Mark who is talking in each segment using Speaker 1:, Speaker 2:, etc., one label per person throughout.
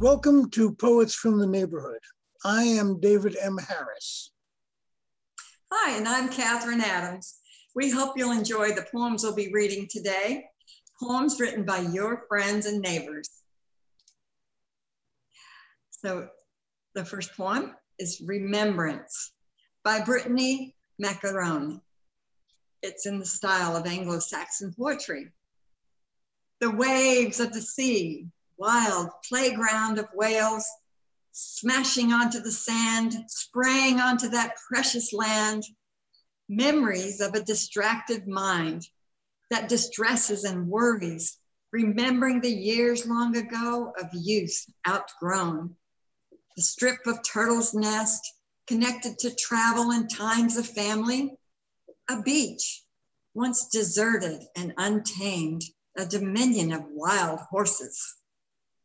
Speaker 1: Welcome to Poets from the Neighborhood. I am David M. Harris.
Speaker 2: Hi, and I'm Catherine Adams. We hope you'll enjoy the poems we'll be reading today, poems written by your friends and neighbors. So the first poem is Remembrance by Brittany Macaron. It's in the style of Anglo-Saxon poetry. The waves of the sea wild playground of whales, smashing onto the sand, spraying onto that precious land, memories of a distracted mind that distresses and worries, remembering the years long ago of youth outgrown, the strip of turtle's nest connected to travel and times of family, a beach once deserted and untamed, a dominion of wild horses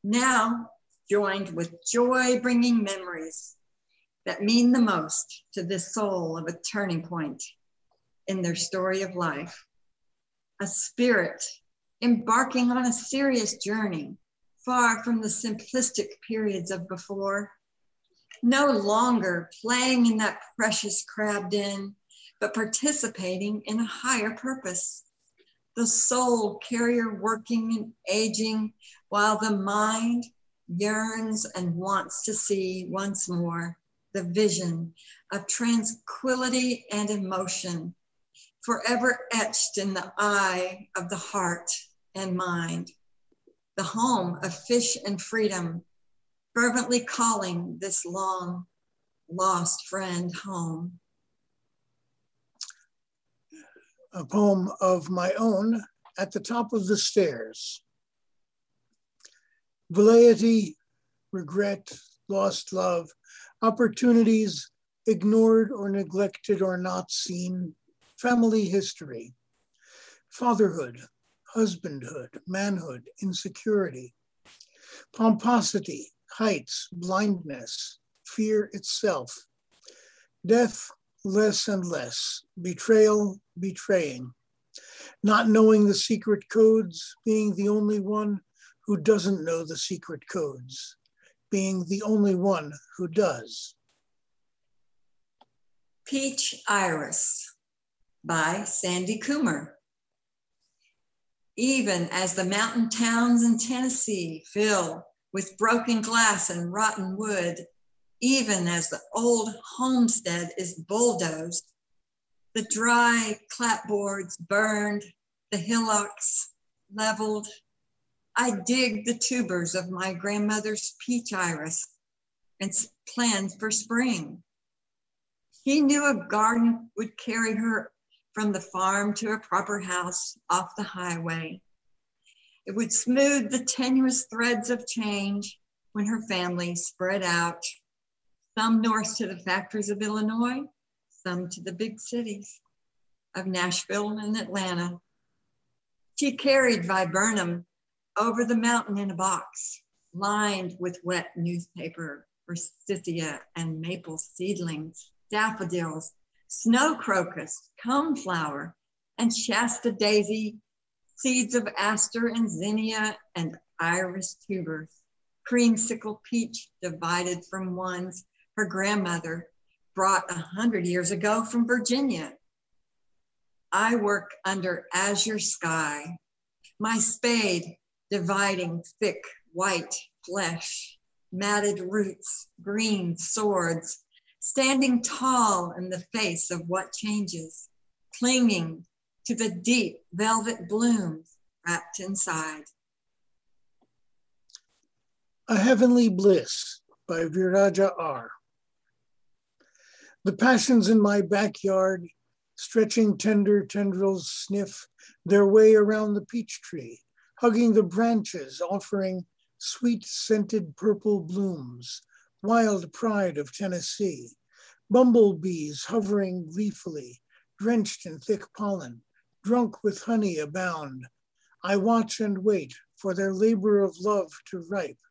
Speaker 2: now joined with joy bringing memories that mean the most to the soul of a turning point in their story of life. A spirit embarking on a serious journey far from the simplistic periods of before, no longer playing in that precious crab den, but participating in a higher purpose. The soul carrier working and aging while the mind yearns and wants to see once more the vision of tranquility and emotion forever etched in the eye of the heart and mind, the home of fish and freedom, fervently calling this long lost friend home.
Speaker 1: A poem of my own at the top of the stairs. Velleity, regret, lost love, opportunities ignored or neglected or not seen, family history, fatherhood, husbandhood, manhood, insecurity, pomposity, heights, blindness, fear itself, death, less and less, betrayal, betraying, not knowing the secret codes, being the only one who doesn't know the secret codes, being the only one who does.
Speaker 2: Peach Iris by Sandy Coomer. Even as the mountain towns in Tennessee fill with broken glass and rotten wood, even as the old homestead is bulldozed, the dry clapboards burned, the hillocks leveled, I dig the tubers of my grandmother's peach iris and planned for spring. He knew a garden would carry her from the farm to a proper house off the highway. It would smooth the tenuous threads of change when her family spread out, some north to the factories of Illinois, some to the big cities of Nashville and Atlanta. She carried viburnum over the mountain in a box, lined with wet newspaper, for forsythia and maple seedlings, daffodils, snow crocus, coneflower, and Shasta daisy, seeds of aster and zinnia and iris tubers, creamsicle peach divided from ones her grandmother brought a hundred years ago from Virginia. I work under azure sky. My spade dividing thick white flesh, matted roots, green swords, standing tall in the face of what changes, clinging to the deep velvet blooms wrapped inside.
Speaker 1: A Heavenly Bliss by Viraja R. The passions in my backyard, stretching tender tendrils, sniff their way around the peach tree hugging the branches, offering sweet scented purple blooms, wild pride of Tennessee, bumblebees hovering gleefully, drenched in thick pollen, drunk with honey abound. I watch and wait for their labor of love to ripe,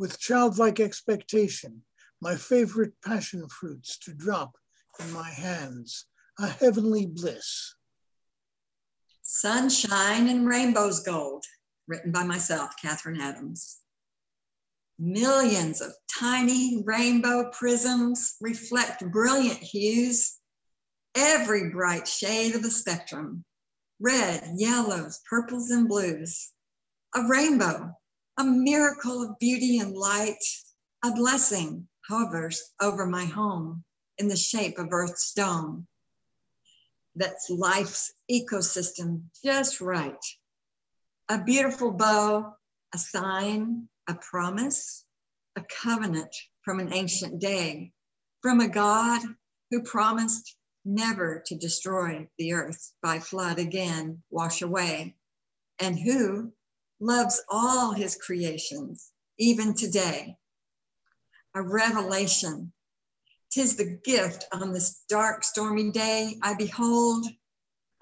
Speaker 1: with childlike expectation, my favorite passion fruits to drop in my hands, a heavenly bliss.
Speaker 2: Sunshine and Rainbow's Gold, written by myself, Catherine Adams. Millions of tiny rainbow prisms reflect brilliant hues, every bright shade of the spectrum, red, yellows, purples, and blues. A rainbow, a miracle of beauty and light, a blessing hovers over my home in the shape of Earth's dome. That's life's ecosystem just right. A beautiful bow, a sign, a promise, a covenant from an ancient day, from a God who promised never to destroy the earth by flood again, wash away, and who loves all his creations, even today. A revelation. Tis the gift on this dark, stormy day I behold.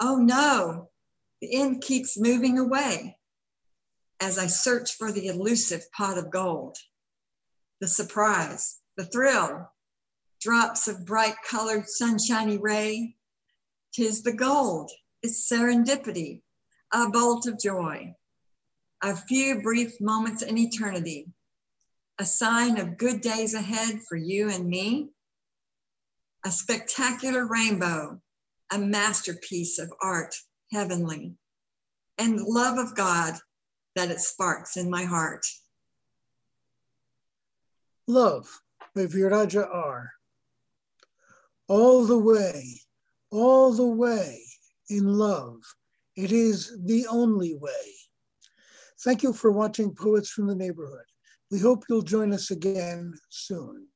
Speaker 2: Oh no, the end keeps moving away as I search for the elusive pot of gold. The surprise, the thrill, drops of bright colored sunshiny ray. Tis the gold, it's serendipity, a bolt of joy. A few brief moments in eternity, a sign of good days ahead for you and me. A spectacular rainbow, a masterpiece of art heavenly, and love of God that it sparks in my heart.
Speaker 1: Love by Viraja R. All the way, all the way in love. It is the only way. Thank you for watching Poets from the Neighborhood. We hope you'll join us again soon.